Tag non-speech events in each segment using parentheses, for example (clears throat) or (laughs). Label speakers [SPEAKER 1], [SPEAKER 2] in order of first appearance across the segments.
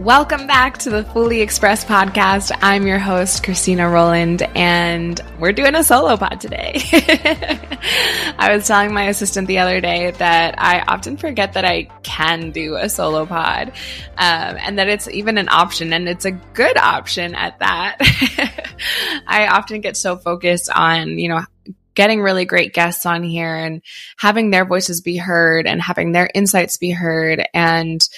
[SPEAKER 1] Welcome back to the Fully Expressed podcast. I'm your host, Christina Roland, and we're doing a solo pod today. (laughs) I was telling my assistant the other day that I often forget that I can do a solo pod um, and that it's even an option, and it's a good option at that. (laughs) I often get so focused on, you know, getting really great guests on here and having their voices be heard and having their insights be heard and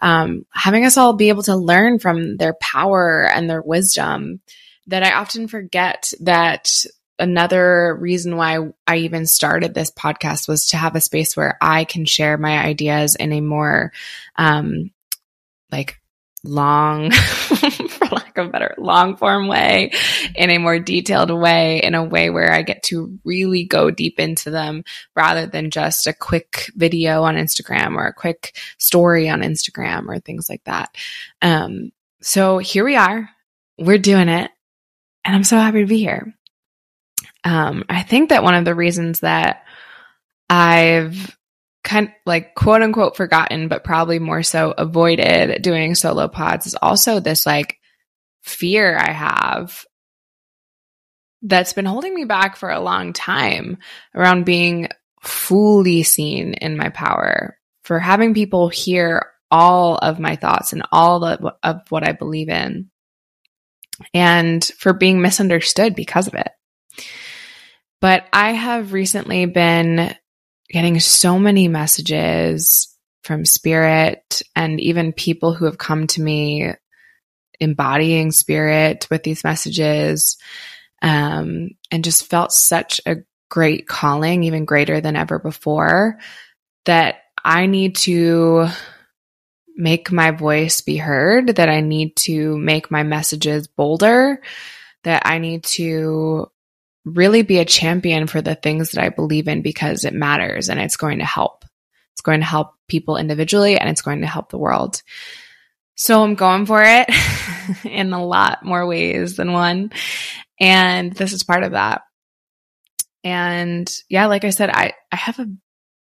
[SPEAKER 1] um, having us all be able to learn from their power and their wisdom that I often forget that another reason why I even started this podcast was to have a space where I can share my ideas in a more um, like long, (laughs) for lack of better, long form way, in a more detailed way, in a way where I get to really go deep into them rather than just a quick video on Instagram or a quick story on Instagram or things like that. Um, so here we are. We're doing it. And I'm so happy to be here. Um, I think that one of the reasons that I've kind like quote unquote forgotten, but probably more so avoided doing solo pods is also this like fear I have that's been holding me back for a long time around being fully seen in my power, for having people hear all of my thoughts and all of, of what I believe in, and for being misunderstood because of it. But I have recently been getting so many messages from spirit and even people who have come to me embodying spirit with these messages um, and just felt such a great calling, even greater than ever before, that I need to make my voice be heard, that I need to make my messages bolder, that I need to really be a champion for the things that I believe in because it matters and it's going to help. It's going to help people individually and it's going to help the world. So I'm going for it (laughs) in a lot more ways than one. And this is part of that. And yeah, like I said, I, I have a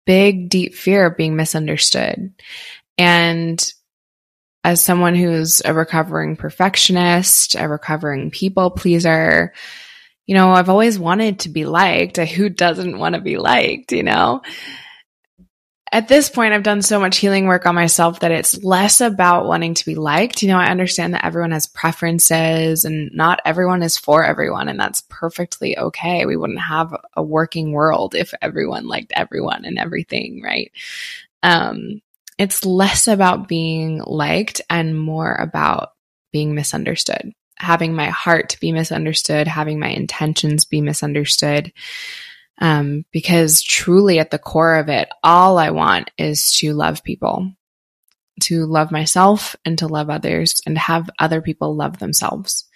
[SPEAKER 1] big, deep fear of being misunderstood. And as someone who's a recovering perfectionist, a recovering people pleaser, you know, I've always wanted to be liked. Who doesn't want to be liked, you know? At this point, I've done so much healing work on myself that it's less about wanting to be liked. You know, I understand that everyone has preferences and not everyone is for everyone, and that's perfectly okay. We wouldn't have a working world if everyone liked everyone and everything, right? Um, it's less about being liked and more about being misunderstood having my heart be misunderstood, having my intentions be misunderstood. Um, because truly at the core of it, all I want is to love people, to love myself and to love others and have other people love themselves.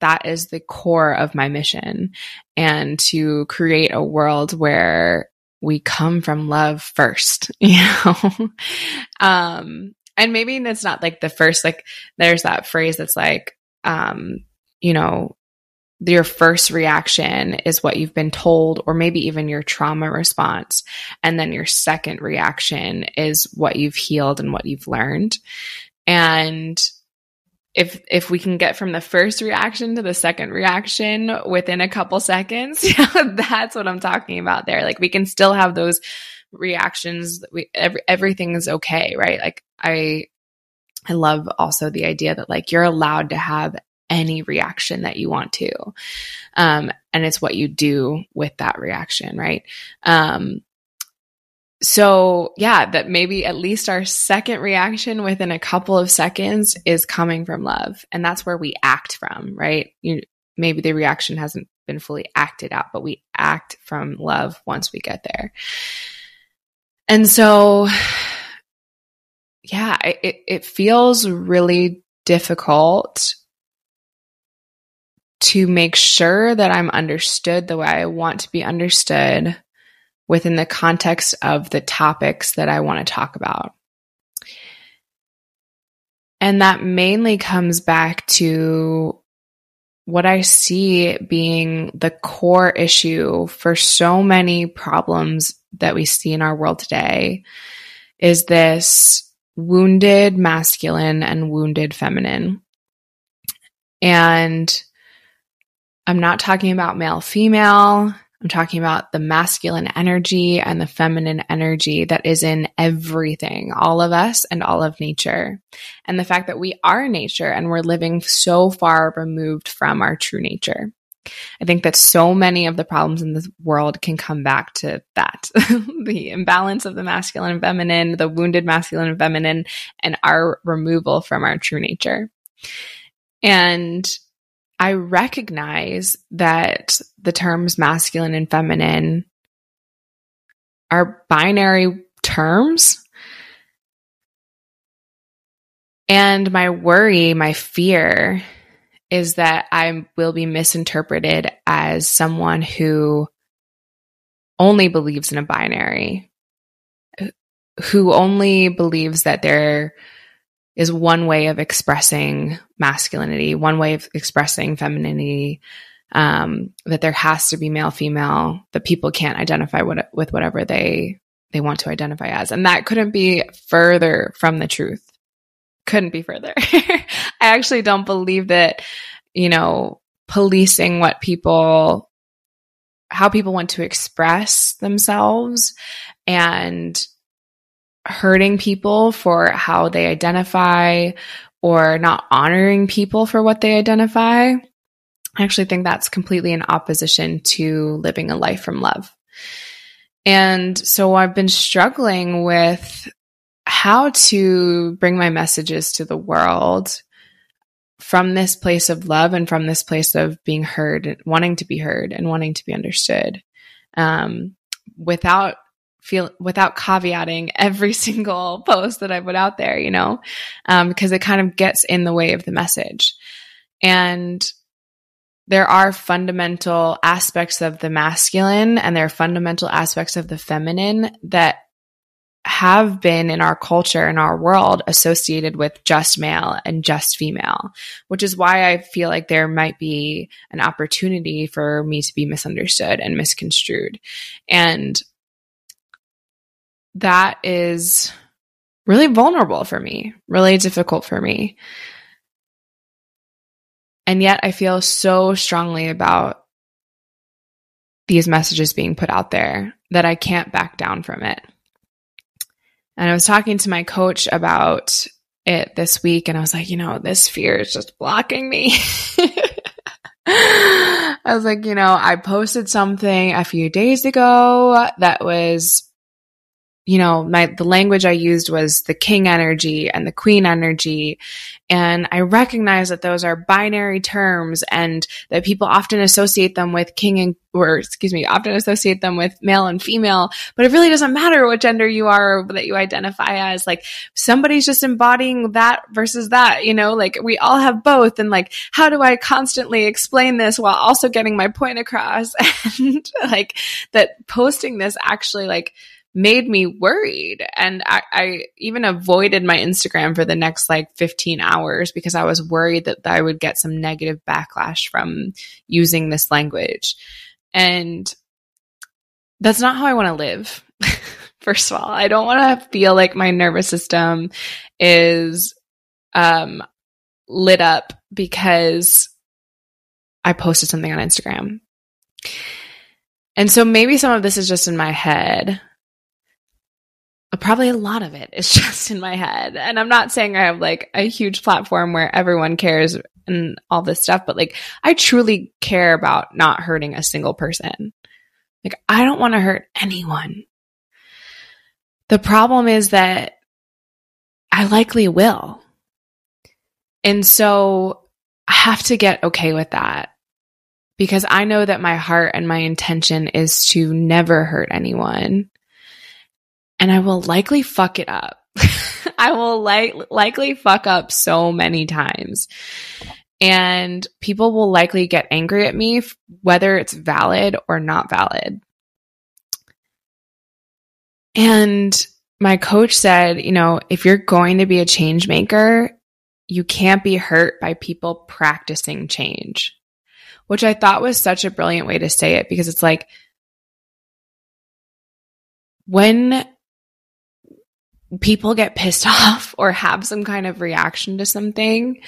[SPEAKER 1] That is the core of my mission and to create a world where we come from love first, (laughs) you know? um, and maybe it's not like the first, like there's that phrase that's like, um, you know, your first reaction is what you've been told, or maybe even your trauma response. And then your second reaction is what you've healed and what you've learned. And if if we can get from the first reaction to the second reaction within a couple seconds, (laughs) that's what I'm talking about there. Like we can still have those reactions. We every, everything is okay, right? Like I I love also the idea that like you're allowed to have any reaction that you want to. Um, and it's what you do with that reaction, right? Um, so yeah, that maybe at least our second reaction within a couple of seconds is coming from love. And that's where we act from, right? You, maybe the reaction hasn't been fully acted out, but we act from love once we get there. And so, yeah, it, it feels really difficult to make sure that I'm understood the way I want to be understood within the context of the topics that I want to talk about. And that mainly comes back to what I see being the core issue for so many problems that we see in our world today is this wounded masculine and wounded feminine. And I'm not talking about male female. I'm talking about the masculine energy and the feminine energy that is in everything, all of us and all of nature. And the fact that we are nature and we're living so far removed from our true nature. I think that so many of the problems in this world can come back to that (laughs) the imbalance of the masculine and feminine, the wounded masculine and feminine, and our removal from our true nature. And I recognize that the terms masculine and feminine are binary terms. And my worry, my fear is that I will be misinterpreted as someone who only believes in a binary, who only believes that there is one way of expressing masculinity, one way of expressing femininity, um, that there has to be male, female, that people can't identify what, with whatever they they want to identify as, and that couldn't be further from the truth. Couldn't be further. (laughs) I actually don't believe that, you know, policing what people, how people want to express themselves, and hurting people for how they identify or not honoring people for what they identify. I actually think that's completely in opposition to living a life from love. And so I've been struggling with how to bring my messages to the world from this place of love and from this place of being heard, wanting to be heard and wanting to be understood, um, without feel without caveating every (laughs) single post that I put out there, you know, um, because it kind of gets in the way of the message. And there are fundamental aspects of the masculine and there are fundamental aspects of the feminine that have been in our culture in our world associated with just male and just female, which is why I feel like there might be an opportunity for me to be misunderstood and misconstrued. And that is really vulnerable for me, really difficult for me. And yet I feel so strongly about these messages being put out there that I can't back down from it. And I was talking to my coach about it this week, and I was like, you know, this fear is just blocking me. (laughs) I was like, you know, I posted something a few days ago that was you know, my, the language I used was the king energy and the queen energy. And I recognize that those are binary terms and that people often associate them with king and, or excuse me, often associate them with male and female, but it really doesn't matter what gender you are or that you identify as. Like somebody's just embodying that versus that, you know, like we all have both. And like, how do I constantly explain this while also getting my point across? (laughs) and like that posting this actually like, made me worried. And I, I, even avoided my Instagram for the next like 15 hours because I was worried that I would get some negative backlash from using this language. And that's not how I want to live. (laughs) First of all, I don't want to feel like my nervous system is um, lit up because I posted something on Instagram. And so maybe some of this is just in my head probably a lot of it is (laughs) just in my head. And I'm not saying I have like a huge platform where everyone cares and all this stuff, but like I truly care about not hurting a single person. Like I don't want to hurt anyone. The problem is that I likely will. And so I have to get okay with that because I know that my heart and my intention is to never hurt anyone and I will likely fuck it up. (laughs) I will like likely fuck up so many times. And people will likely get angry at me whether it's valid or not valid. And my coach said, you know, if you're going to be a change maker, you can't be hurt by people practicing change, which I thought was such a brilliant way to say it because it's like when people get pissed (laughs) off or have some kind of reaction to something,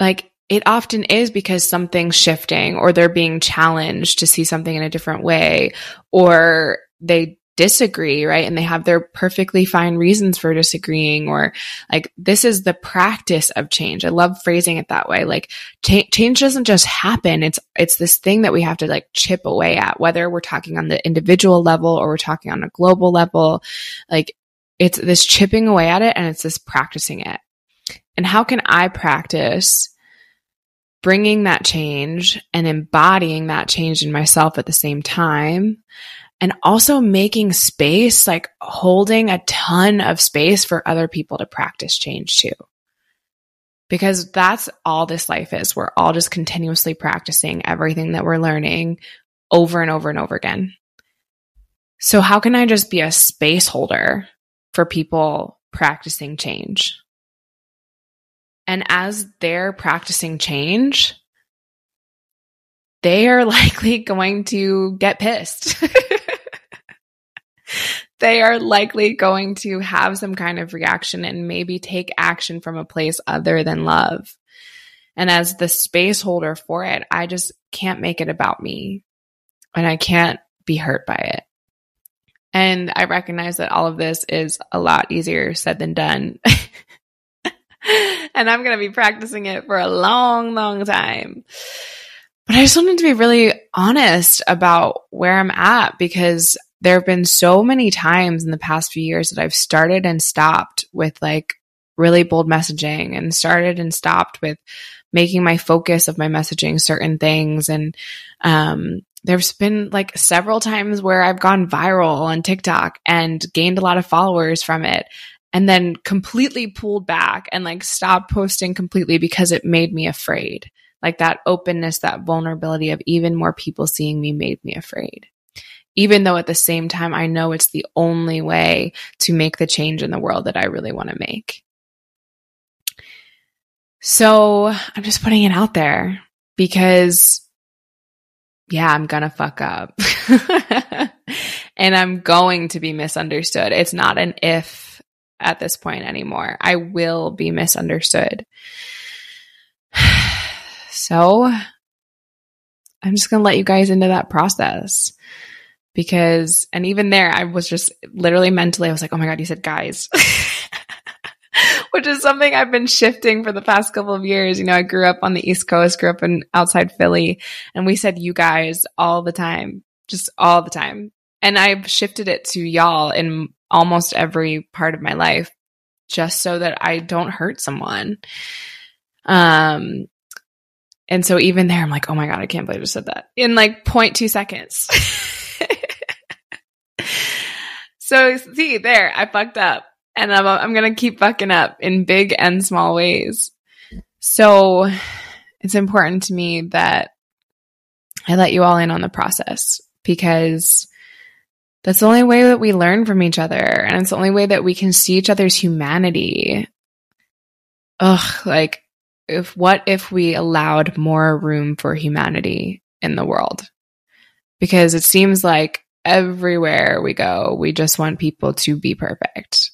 [SPEAKER 1] like it often is because something's shifting or they're being challenged to see something in a different way or they disagree, right? And they have their perfectly fine reasons for disagreeing or like this is the practice of change. I love phrasing it that way. Like ch- change doesn't just happen. It's it's this thing that we have to like chip away at whether we're talking on the individual level or we're talking on a global level. Like it's this chipping away at it and it's this practicing it. And how can I practice bringing that change and embodying that change in myself at the same time and also making space, like holding a ton of space for other people to practice change too. Because that's all this life is. We're all just continuously practicing everything that we're learning over and over and over again. So, how can I just be a space holder for people practicing change? And as they're practicing change, they are (laughs) likely going to get pissed. (laughs) they are likely going to have some kind of reaction and maybe take action from a place other than love. And as the space holder for it, I just can't make it about me and I can't be hurt by it. And I recognize that all of this is a lot easier said than done. (laughs) and I'm going to be practicing it for a long, long time. But I just wanted to be really honest about where I'm at because there have been so many times in the past few years that I've started and stopped with like really bold messaging and started and stopped with making my focus of my messaging certain things. And um, there's been like several times where I've gone viral on TikTok and gained a lot of followers from it and then completely pulled back and like stopped posting completely because it made me afraid. Like that openness, that vulnerability of even more people seeing me made me afraid even though at the same time I know it's the only way to make the change in the world that I really want to make. So I'm just putting it out there because, yeah, I'm gonna fuck up. (laughs) and I'm going to be misunderstood. It's not an if at this point anymore. I will be misunderstood. (sighs) so I'm just going to let you guys into that process because, and even there, I was just literally mentally, I was like, oh my God, you said guys. (laughs) (laughs) Which is something I've been shifting for the past couple of years. You know, I grew up on the East Coast, grew up in outside Philly, and we said you guys all the time, just all the time. And I've shifted it to y'all in almost every part of my life just so that I don't hurt someone. Um, and so even there, I'm like, oh my God, I can't believe I just said that in like 0.2 seconds. (laughs) So see there, I fucked up and I'm, I'm going to keep fucking up in big and small ways. So it's important to me that I let you all in on the process because that's the only way that we learn from each other. And it's the only way that we can see each other's humanity. Ugh, like if what if we allowed more room for humanity in the world? Because it seems like everywhere we go, we just want people to be perfect.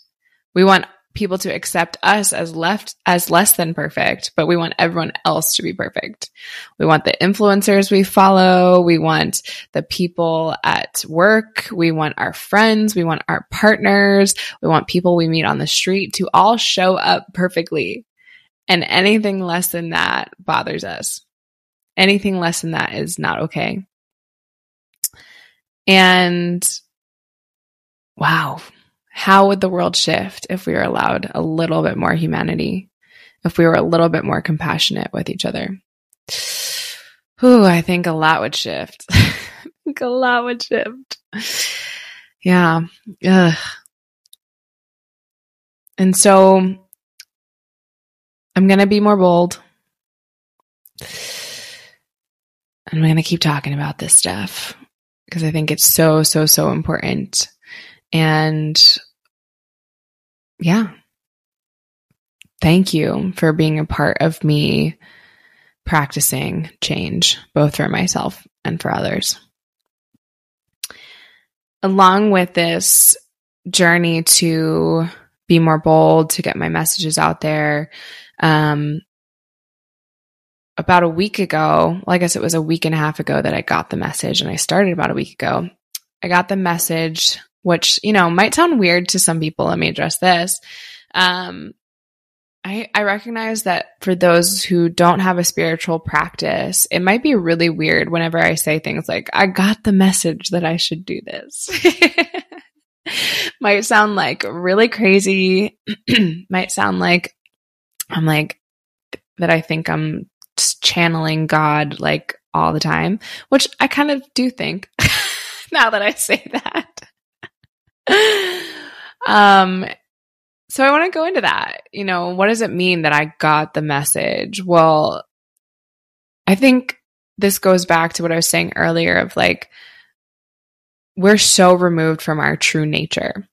[SPEAKER 1] We want people to accept us as left as less than perfect, but we want everyone else to be perfect. We want the influencers we follow, we want the people at work, we want our friends, we want our partners, we want people we meet on the street to all show up perfectly. And anything less than that bothers us. Anything less than that is not okay. And wow, how would the world shift if we were allowed a little bit more humanity? If we were a little bit more compassionate with each other? Ooh, I think a lot would shift. (laughs) A lot would shift. Yeah. Ugh. And so I'm going to be more bold. And I'm going to keep talking about this stuff because I think it's so, so, so important. And yeah, thank you for being a part of me practicing change, both for myself and for others. Along with this, journey to be more bold, to get my messages out there. Um, about a week ago, well, I guess it was a week and a half ago that I got the message, and I started about a week ago. I got the message, which, you know, might sound weird to some people. Let me address this. Um, I, I recognize that for those who don't have a spiritual practice, it might be really weird whenever I say things like, I got the message that I should do this. (laughs) might sound like really crazy. (clears throat) might sound like I'm like, that I think I'm channeling God like all the time, which I kind of do think (laughs) now that I say that. (laughs) um, so I want to go into that. You know, what does it mean that I got the message? Well, I think this goes back to what I was saying earlier of like, we're so removed from our true nature.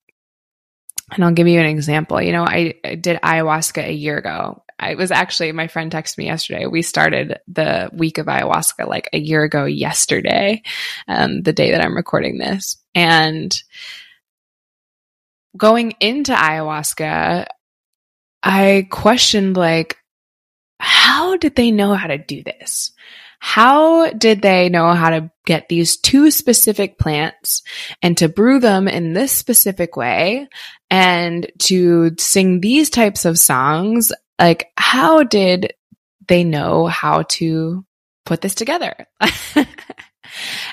[SPEAKER 1] And I'll give you an example. You know, I, I did ayahuasca a year ago. I was actually, my friend texted me yesterday. We started the week of ayahuasca like a year ago yesterday, um, the day that I'm recording this. And going into ayahuasca, I questioned like, how did they know how to do this? How did they know how to get these two specific plants and to brew them in this specific way and to sing these types of songs? Like, how did they know how to put this together? (laughs)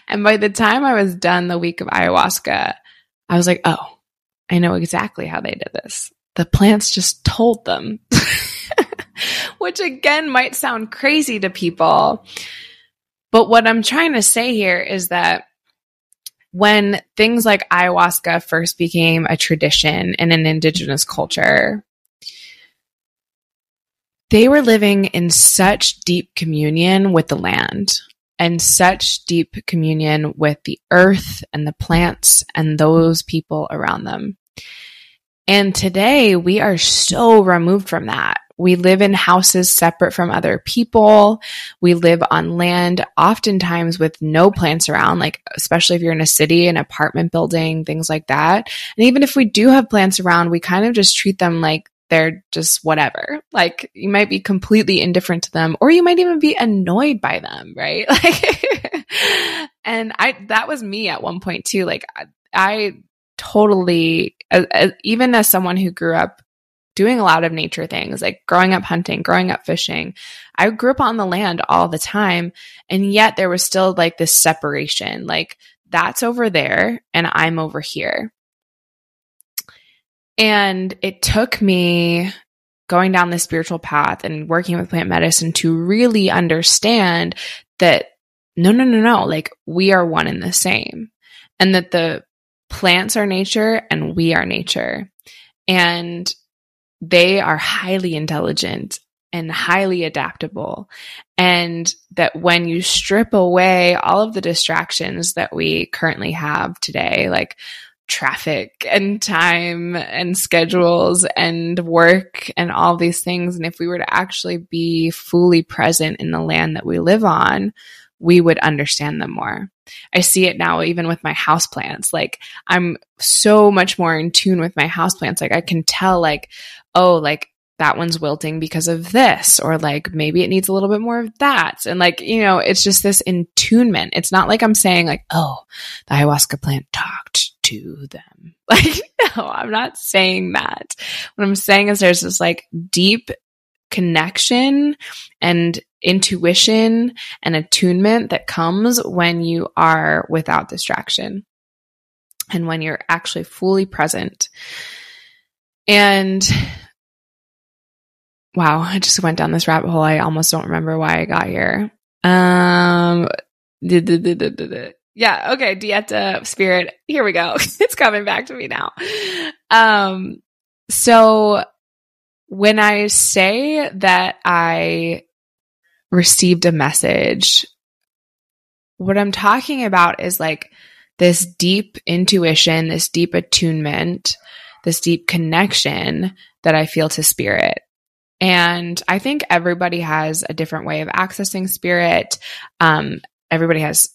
[SPEAKER 1] and by the time I was done the week of ayahuasca, I was like, oh, I know exactly how they did this. The plants just told them. (laughs) which again might sound crazy to people. But what I'm trying to say here is that when things like ayahuasca first became a tradition in an indigenous culture, they were living in such deep communion with the land and such deep communion with the earth and the plants and those people around them. And today we are so removed from that. We live in houses separate from other people. We live on land oftentimes with no plants around, like especially if you're in a city, an apartment building, things like that. And even if we do have plants around, we kind of just treat them like they're just whatever. Like you might be completely indifferent to them or you might even be annoyed by them, right? (laughs) Like (laughs) and I that was me at one point too. Like I, I totally as, as, even as someone who grew up doing a lot of nature things, like growing up hunting, growing up fishing. I grew up on the land all the time. And yet there was still like this separation, like that's over there and I'm over here. And it took me going down the spiritual path and working with plant medicine to really understand that no, no, no, no, like we are one and the same. And that the plants are nature and we are nature. And they are highly intelligent and highly adaptable. And that when you strip away all of the distractions that we currently have today, like traffic and time and schedules and work and all these things, and if we were to actually be fully present in the land that we live on, we would understand them more. I see it now even with my houseplants. Like I'm so much more in tune with my houseplants. Like I can tell like, oh, like that one's wilting because of this, or like maybe it needs a little bit more of that. And like, you know, it's just this intunement. It's not like I'm saying like, oh, the ayahuasca plant talked to them. (laughs) Like, no, I'm not saying that. What I'm saying is there's this like deep connection and intuition and attunement that comes when you are without distraction and when you're actually fully present. And wow, I just went down this rabbit hole. I almost don't remember why I got here. Um, yeah, okay, Dieta spirit. Here we go. (laughs) it's coming back to me now. Um, so when I say that I received a message, what I'm talking about is like this deep intuition, this deep attunement, this deep connection that I feel to spirit. And I think everybody has a different way of accessing spirit. Um, everybody has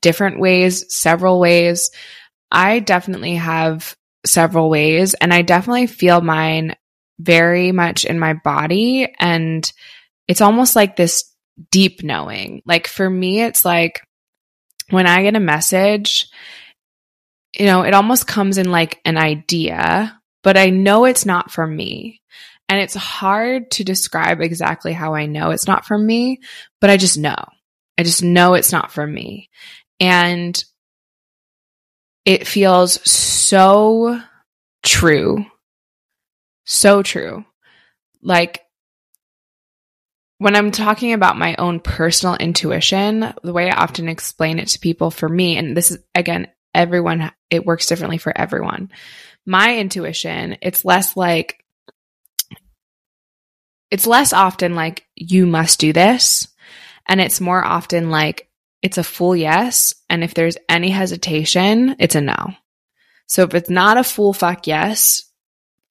[SPEAKER 1] different ways, several ways. I definitely have several ways. And I definitely feel mine very much in my body. And it's almost like this deep knowing. Like for me, it's like when I get a message, you know, it almost comes in like an idea, but I know it's not for me. And it's hard to describe exactly how I know it's not for me, but I just know. I just know it's not for me. And it feels so true. So true. Like when I'm talking about my own personal intuition, the way I often explain it to people for me, and this is again, everyone, it works differently for everyone. My intuition, it's less like, it's less often like, you must do this. And it's more often like, it's a full yes. And if there's any hesitation, it's a no. So if it's not a full fuck yes,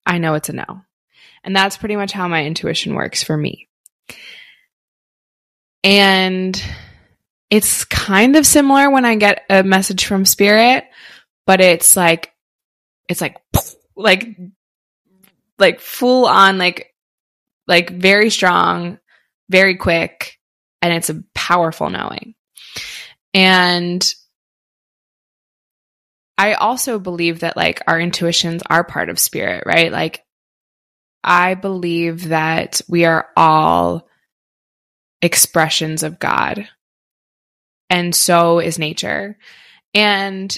[SPEAKER 1] I know it's a no. And that's pretty much how my intuition works for me. And it's kind of similar when I get a message from spirit, but it's like, it's like, (laughs) like, like full on, like, like very strong, very quick, and it's a powerful knowing. And I also believe that like our intuitions are part of spirit, right? Like, I believe that we are all expressions of God. And so is nature. And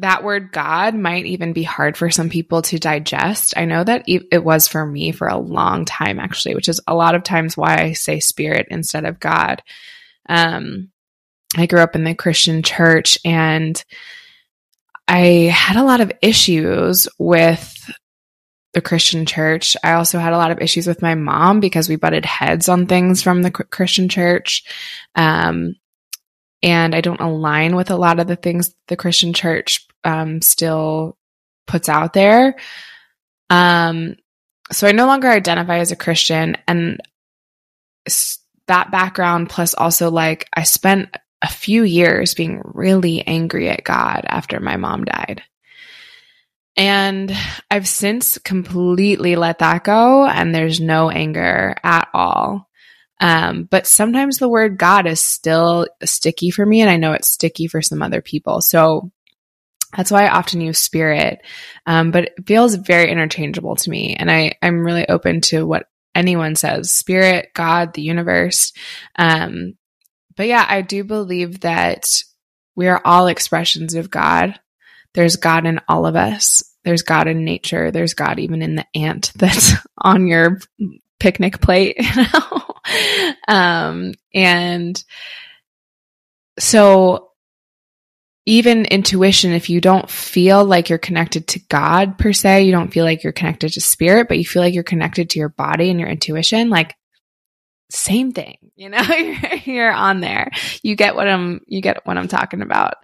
[SPEAKER 1] that word God might even be hard for some people to digest. I know that it was for me for a long time, actually, which is a lot of times why I say spirit instead of God. Um, I grew up in the Christian church and I had a lot of issues with the Christian church. I also had a lot of issues with my mom because we butted heads on things from the Christian church. Um, and I don't align with a lot of the things the Christian church um, still puts out there. Um, so I no longer identify as a Christian. And that background, plus also like I spent a few years being really angry at God after my mom died. And I've since completely let that go, and there's no anger at all. Um, but sometimes the word God is still sticky for me, and I know it's sticky for some other people. So that's why I often use spirit. Um, but it feels very interchangeable to me, and I, I'm really open to what anyone says spirit, God, the universe. Um, but yeah, I do believe that we are all expressions of God. There's God in all of us. There's God in nature. There's God even in the ant (laughs) that's on your picnic plate, (laughs) you know? um, and so even intuition, if you don't feel like you're connected to God per se, you don't feel like you're connected to spirit, but you feel like you're connected to your body and your intuition, like same thing, (laughs) you know, you're, you're on there. You get what I'm, you get what I'm talking about.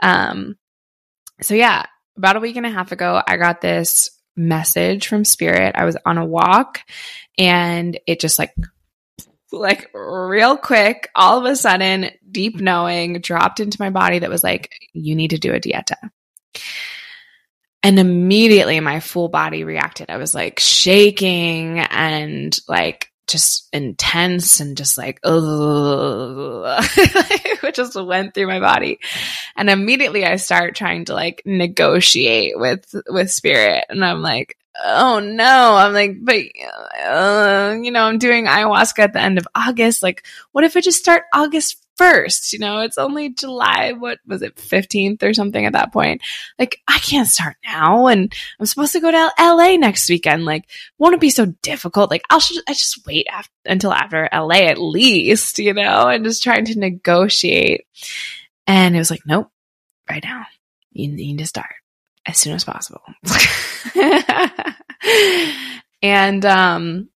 [SPEAKER 1] Um, so yeah, about a week and a half ago, I got this message from Spirit. I was on a walk and it just like, like real quick, all of a sudden, deep knowing dropped into my body that was like, you need to do a dieta. And immediately my full body reacted. I was like shaking and like just intense and just like, oh, (laughs) it just went through my body. And immediately I start trying to like negotiate with, with spirit. And I'm like, oh no. I'm like, but, uh, you know, I'm doing ayahuasca at the end of August. Like, what if I just start August first. You know, it's only July, what was it, 15th or something at that point. Like, I can't start now. And I'm supposed to go to LA next weekend. Like, won't it be so difficult? Like, I'll I just wait after, until after LA at least, you know, and just trying to negotiate. And it was like, nope, right now. You need to start as soon as possible. (laughs) and, um,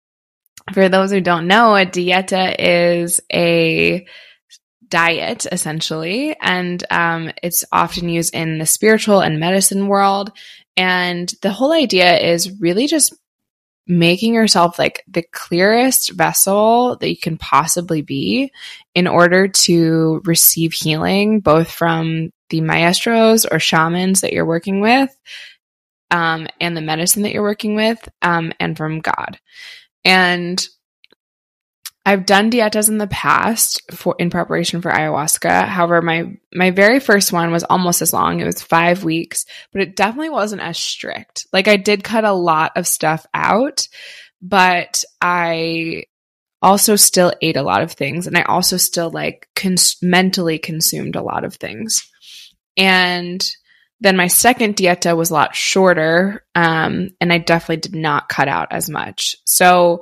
[SPEAKER 1] for those who don't know, a dieta is a diet, essentially. And um, it's often used in the spiritual and medicine world. And the whole idea is really just making yourself like the clearest vessel that you can possibly be in order to receive healing, both from the maestros or shamans that you're working with, um, and the medicine that you're working with um, and from God. And I've done dietas in the past for in preparation for ayahuasca. However, my my very first one was almost as long. It was 5 weeks, but it definitely wasn't as strict. Like I did cut a lot of stuff out, but I also still ate a lot of things and I also still like cons- mentally consumed a lot of things. And then my second dieta was a lot shorter, um, and I definitely did not cut out as much. So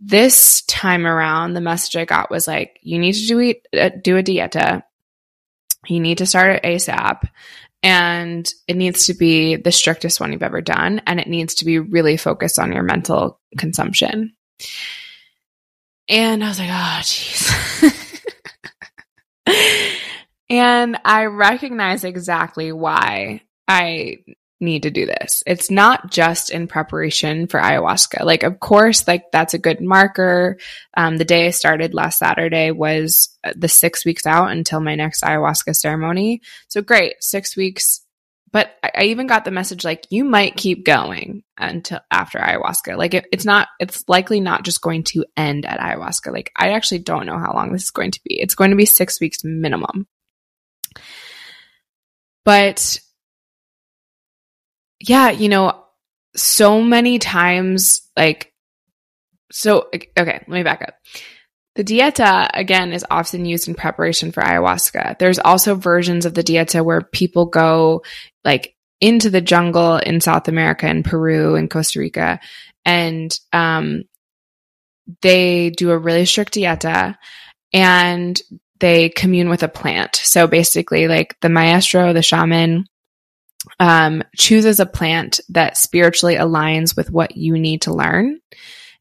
[SPEAKER 1] this time around, the message I got was like, you need to do, eat, uh, do a dieta. You need to start it ASAP. And it needs to be the strictest one you've ever done. And it needs to be really focused on your mental consumption. And I was like, oh, jeez. (laughs) and I recognize exactly why I need to do this. It's not just in preparation for ayahuasca. Like, of course, like that's a good marker. Um, the day I started last Saturday was uh, the six weeks out until my next ayahuasca ceremony. So great, six weeks. But I, I even got the message like you might keep going until after ayahuasca. Like it, it's not, it's likely not just going to end at ayahuasca. Like I actually don't know how long this is going to be. It's going to be six weeks minimum. But yeah, you know, so many times, like, so, okay, let me back up. The dieta, again, is often used in preparation for ayahuasca. There's also versions of the dieta where people go like into the jungle in South America and Peru and Costa Rica, and um, they do a really strict dieta and they commune with a plant. So basically, like the maestro, the shaman, um, chooses a plant that spiritually aligns with what you need to learn.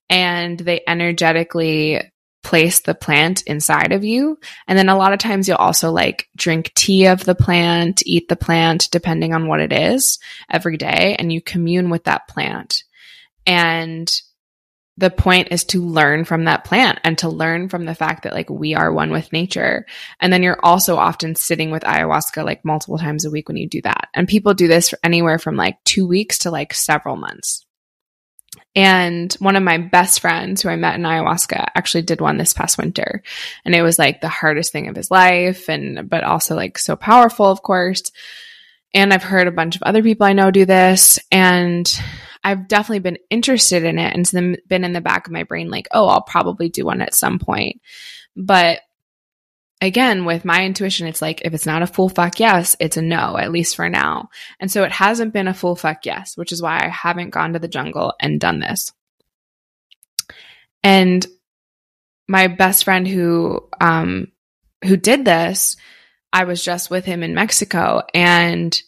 [SPEAKER 1] And they energetically place the plant inside of you. And then a lot of times you'll also like drink tea of the plant, eat the plant, depending on what it is every day. And you commune with that plant. And the point is to learn from that plant and to learn from the fact that like we are one with nature. And then you're also often sitting with ayahuasca like multiple times a week when you do that. And people do this for anywhere from like two weeks to like several months. And one of my best friends who I met in ayahuasca actually did one this past winter. And it was like the hardest thing of his life and, but also like so powerful, of course. And I've heard a bunch of other people I know do this. And I've definitely been interested in it and it's been in the back of my brain like, oh, I'll probably do one at some point. But again, with my intuition, it's like if it's not a full fuck yes, it's a no, at least for now. And so it hasn't been a full fuck yes, which is why I haven't gone to the jungle and done this. And my best friend who um who did this, I was just with him in Mexico and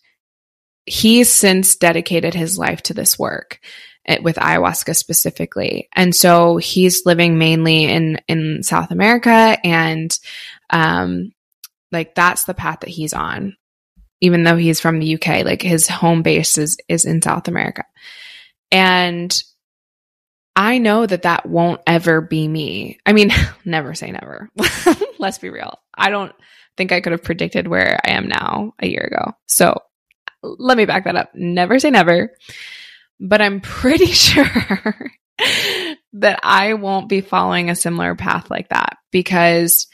[SPEAKER 1] he's since dedicated his life to this work eh, with ayahuasca specifically. And so he's living mainly in, in South America and, um, like that's the path that he's on. Even though he's from the UK, like his home base is, is in South America. And I know that that won't ever be me. I mean, (laughs) never say never. (laughs) Let's be real. I don't think I could have predicted where I am now a year ago. So let me back that up. Never say never. But I'm (laughs) pretty sure that I won't be following a similar path like that because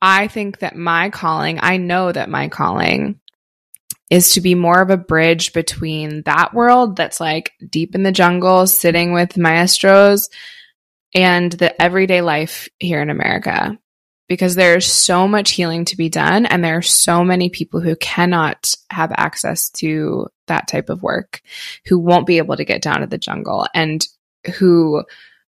[SPEAKER 1] I think that my calling, I know that my calling is to be more of a bridge between that world that's like deep in the jungle, sitting with maestros, and the everyday life here in America because there's so much healing to be done and there are so many people who cannot have access to that type of work who won't be able to get down to the jungle and who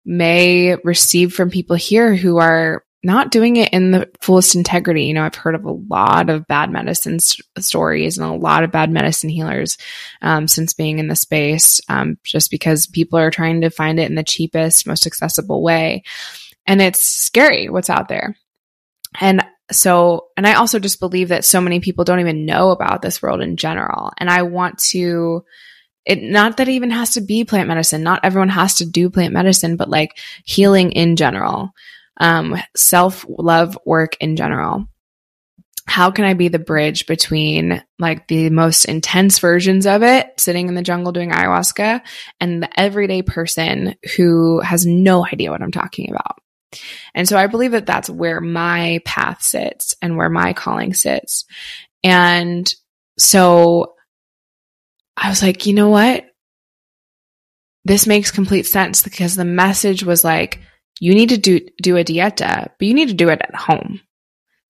[SPEAKER 1] may receive from people here who are not doing it in the fullest integrity. You know, I've heard of a lot of bad medicine st- stories and a lot of bad medicine healers um, since being in the space, um, just because people are trying to find it in the cheapest, most accessible way. And it's scary what's out there. And so, and I also just believe that so many people don't even know about this world in general. And I want to, it, not that it even has to be plant medicine. Not everyone has to do plant medicine, but like healing in general, um, self love work in general. how can I be the bridge between like the most intense versions of it, sitting in the jungle doing ayahuasca, and the everyday person who has no idea what I'm talking about? And so I believe that that's where my path sits and where my calling sits. And so I was like, you know what? This makes complete sense because the message was like, you need to do, do a dieta, but you need to do it at home.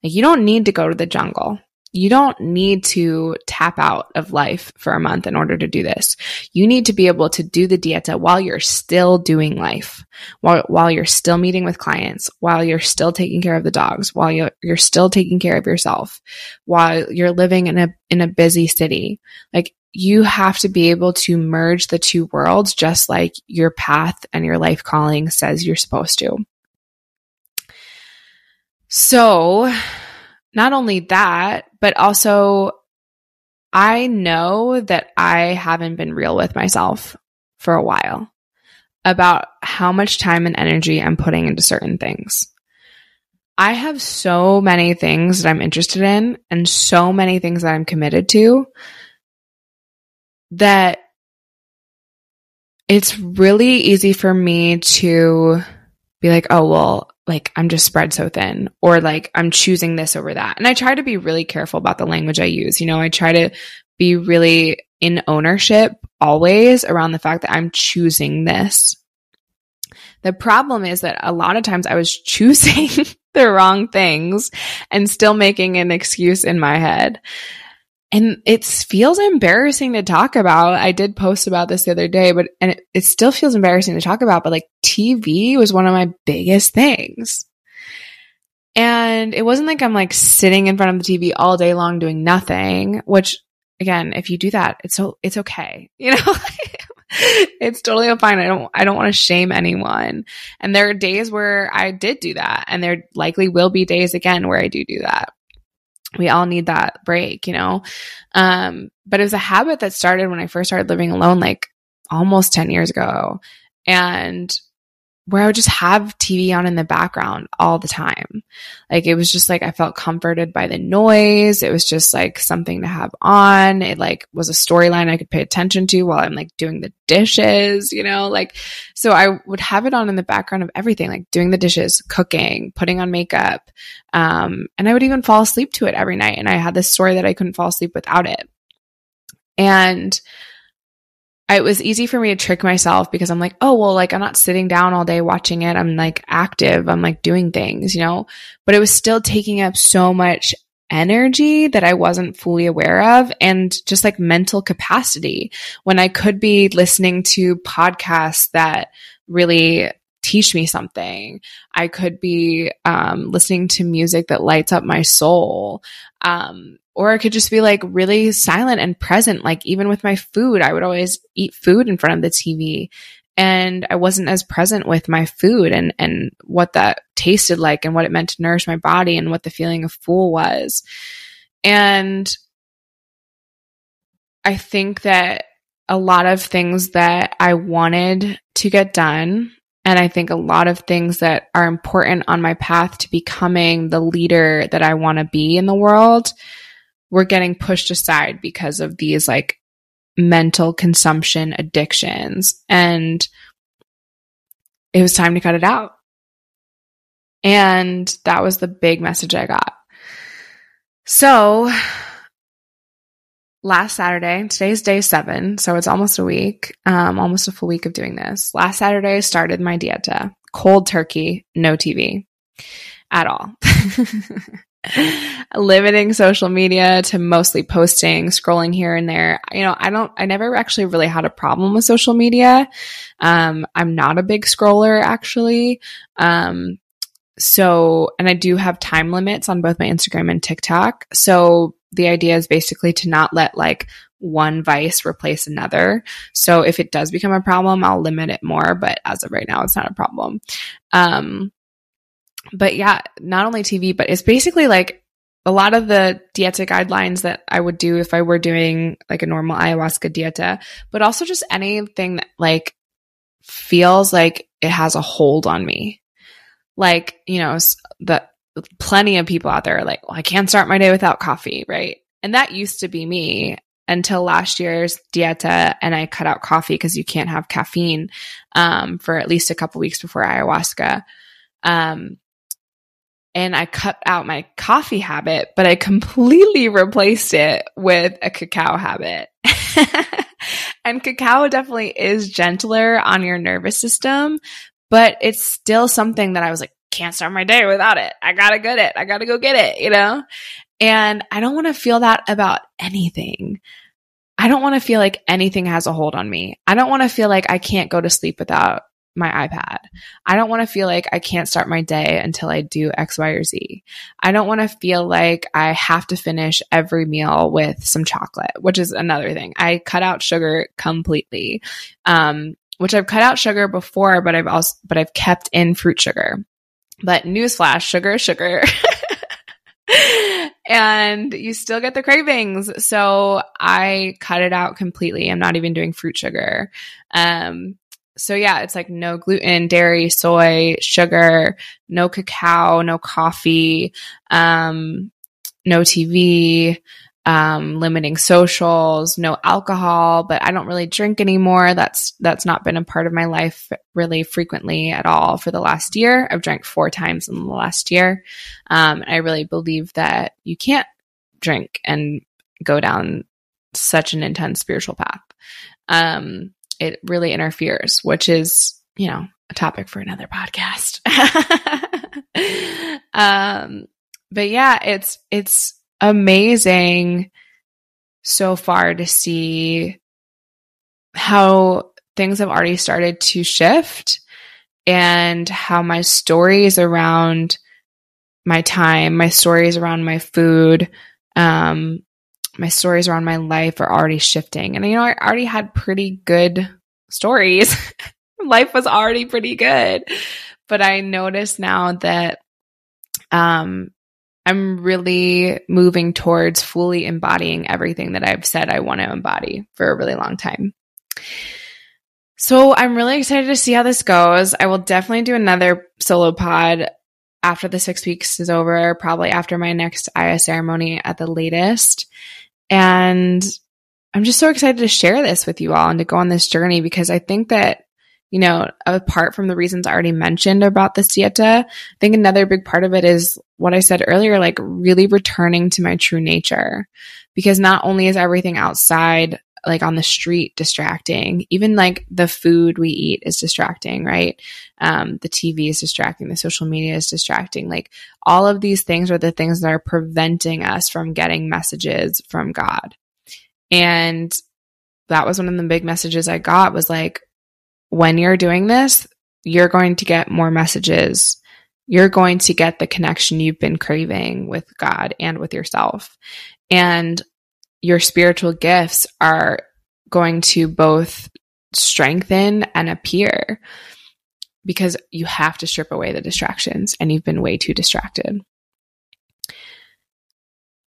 [SPEAKER 1] Like you don't need to go to the jungle. You don't need to tap out of life for a month in order to do this. You need to be able to do the dieta while you're still doing life, while, while you're still meeting with clients, while you're still taking care of the dogs, while you're, you're still taking care of yourself, while you're living in a, in a busy city. Like you have to be able to merge the two worlds just like your path and your life calling says you're supposed to. So, not only that, but also I know that I haven't been real with myself for a while about how much time and energy I'm putting into certain things. I have so many things that I'm interested in and so many things that I'm committed to that it's really easy for me to be like, oh, well, like I'm just spread so thin or like I'm choosing this over that. And I try to be really careful about the language I use. You know, I try to be really in ownership always around the fact that I'm choosing this. The problem is that a lot of times I was (laughs) choosing the wrong things and still making an excuse in my head. And it feels embarrassing to talk about. I did post about this the other day, but and it, it still feels embarrassing to talk about, but like TV was one of my biggest things. And it wasn't like I'm like sitting in front of the TV all day long doing nothing, which again, if you do that, it's so it's okay. (laughs) You know, it's totally fine. I don't I don't want to shame anyone. And there are days where I did do that, and there likely will be days again where I do do that we all need that break, you know? Um, but it was a habit that started when I first started living alone, like almost 10 years ago. And where I would just have TV on in the background all the time. Like it was just like I felt comforted by the noise. It was just like something to have on. It like was a storyline I could pay attention to while I'm like doing the dishes, you know, like so I would have it on in the background of everything, like doing the dishes, cooking, putting on makeup. Um, and I would even fall asleep to it every night. And I had this story that I couldn't fall asleep without it. And it was easy for me to trick myself because I'm like, oh, well, like I'm not sitting down all day watching it. I'm like active. I'm like doing things, you know, but it was still taking up so much energy that I wasn't fully aware of and just like mental capacity when I could be listening to podcasts that really teach me something. I could be um, listening to music that lights up my soul. Um, or I could just be like really silent and present. Like even with my food, I would always eat food in front of the TV and I wasn't as present with my food and, and what that tasted like and what it meant to nourish my body and what the feeling of full was. And I think that a lot of things that I wanted to get done and I think a lot of things that are important on my path to becoming the leader that I want to be in the world were getting pushed aside because of these like mental consumption addictions. And it was time to cut it out. And that was the big message I got. So last Saturday, today's day seven, so it's almost a week, um, almost a full week of doing this. Last Saturday, I started my dieta, cold turkey, no TV at all. (laughs) limiting social media to mostly posting, scrolling here and there. You know, I don't, I never actually really had a problem with social media. Um, I'm not a big scroller actually. Um, so, and I do have time limits on both my Instagram and TikTok. So the idea is basically to not let like one vice replace another. So if it does become a problem, I'll limit it more. But as of right now, it's not a problem. Um, but yeah, not only TV, but it's basically like a lot of the dieta guidelines that I would do if I were doing like a normal ayahuasca dieta, but also just anything that like feels like it has a hold on me. Like, you know, the plenty of people out there are like, well, I can't start my day without coffee, right? And that used to be me until last year's dieta and I cut out coffee because you can't have caffeine um, for at least a couple weeks before ayahuasca. Um, and I cut out my coffee habit, but I completely (laughs) replaced it with a cacao habit. (laughs) and cacao definitely is gentler on your nervous system, but it's still something that I was like, can't start my day without it. I gotta get it. I gotta go get it, you know? And I don't want to feel that about anything. I don't want to feel like anything has a hold on me. I don't want to feel like I can't go to sleep without my iPad. I don't want to feel like I can't start my day until I do X, Y, or Z. I don't want to feel like I have to finish every meal with some chocolate, which is another thing. I cut out sugar completely. Um, which I've cut out sugar before, but I've also, but I've kept in fruit sugar. But newsflash, sugar is sugar. (laughs) and you still get the cravings. So I cut it out completely. I'm not even doing fruit sugar. Um, so yeah, it's like no gluten, dairy, soy, sugar, no cacao, no coffee, um, no TV, um, limiting socials, no alcohol, but I don't really drink anymore. That's, that's not been a part of my life really frequently at all for the last year. I've drank four times in the last year. Um, I really believe that you can't drink and go down such an intense spiritual path. Um, it really interferes, which is, you know, a topic for another podcast. (laughs) um, but yeah, it's, it's amazing so far to see how things have already started to shift and how my stories around my time, my stories around my food, um, my stories around my life are already shifting. And you know, I already had pretty good stories. (laughs) life was already pretty good. But I notice now that um I'm really moving towards fully embodying everything that I've said I want to embody for a really long time. So I'm really excited to see how this goes. I will definitely do another solo pod after the six weeks is over, probably after my next Aya ceremony at the latest. And I'm just so excited to share this with you all and to go on this journey because I think that, you know, apart from the reasons I already mentioned about the dieta, I think another big part of it is what I said earlier, like really returning to my true nature. Because not only is everything outside like on the street distracting. Even like the food we eat is distracting, right? Um, the TV is distracting. The social media is distracting. Like all of these things are the things that are preventing us from getting messages from God. And that was one of the big messages I got was like, when you're doing this, you're going to get more messages. You're going to get the connection you've been craving with God and with yourself. And your spiritual gifts are going to both strengthen and appear because you have to strip away the distractions and you've been way too distracted.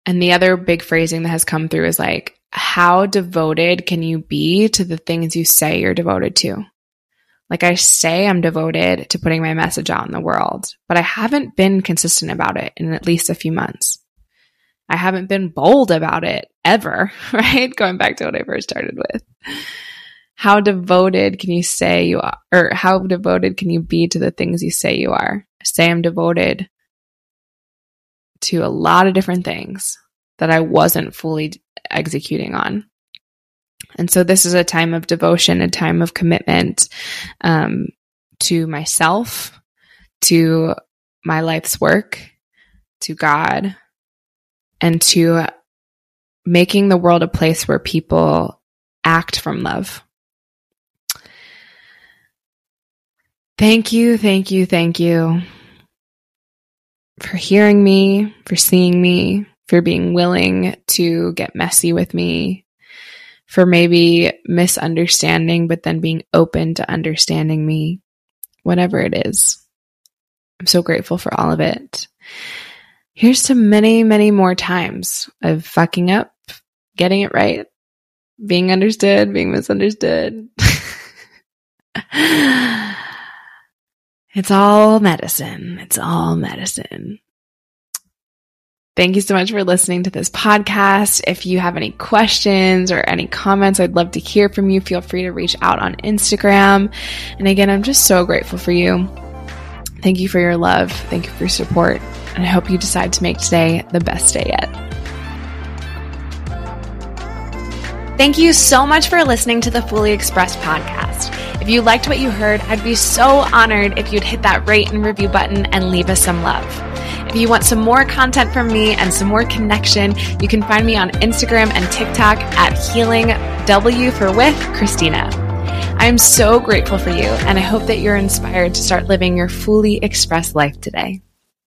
[SPEAKER 1] And the other big phrasing that has come through is like, how devoted can you be to the things you say you're devoted to? Like I say, I'm devoted to putting my message out in the world, but I haven't been consistent about it in at least a few months. I haven't been bold about it ever, (laughs) right? Going back to what I first started with. How devoted can you say you are, or how devoted can you be to the things you say you are? Say I'm devoted to a lot of different things that I wasn't fully executing on. And so this is a time of devotion, a time of commitment um, to myself, to my life's work, to God, and to making the world a place where people act from love. Thank you, thank you, thank you for hearing me, for seeing me, for being willing to get messy with me, for maybe misunderstanding, but then being open to understanding me, whatever it is. I'm so grateful for all of it. Here's to many, many more times of fucking up, getting it right, being understood, being misunderstood. (laughs) it's all medicine. It's all medicine. Thank you so much for listening to this podcast. If you have any questions or any comments, I'd love to hear from you. Feel free to reach out on Instagram. And again, I'm just so grateful for you. Thank you for your love. Thank you for your support. And I hope you decide to make today the best day yet. Thank you so much for listening to the Fully Expressed podcast. If you liked what you heard, I'd be so honored if you'd hit that rate and review button and leave us some love. If you want some more content from me and some more connection, you can find me on Instagram and TikTok at Healing W for with Christina. I'm so grateful for you, and I hope that you're inspired to start living your fully expressed life today.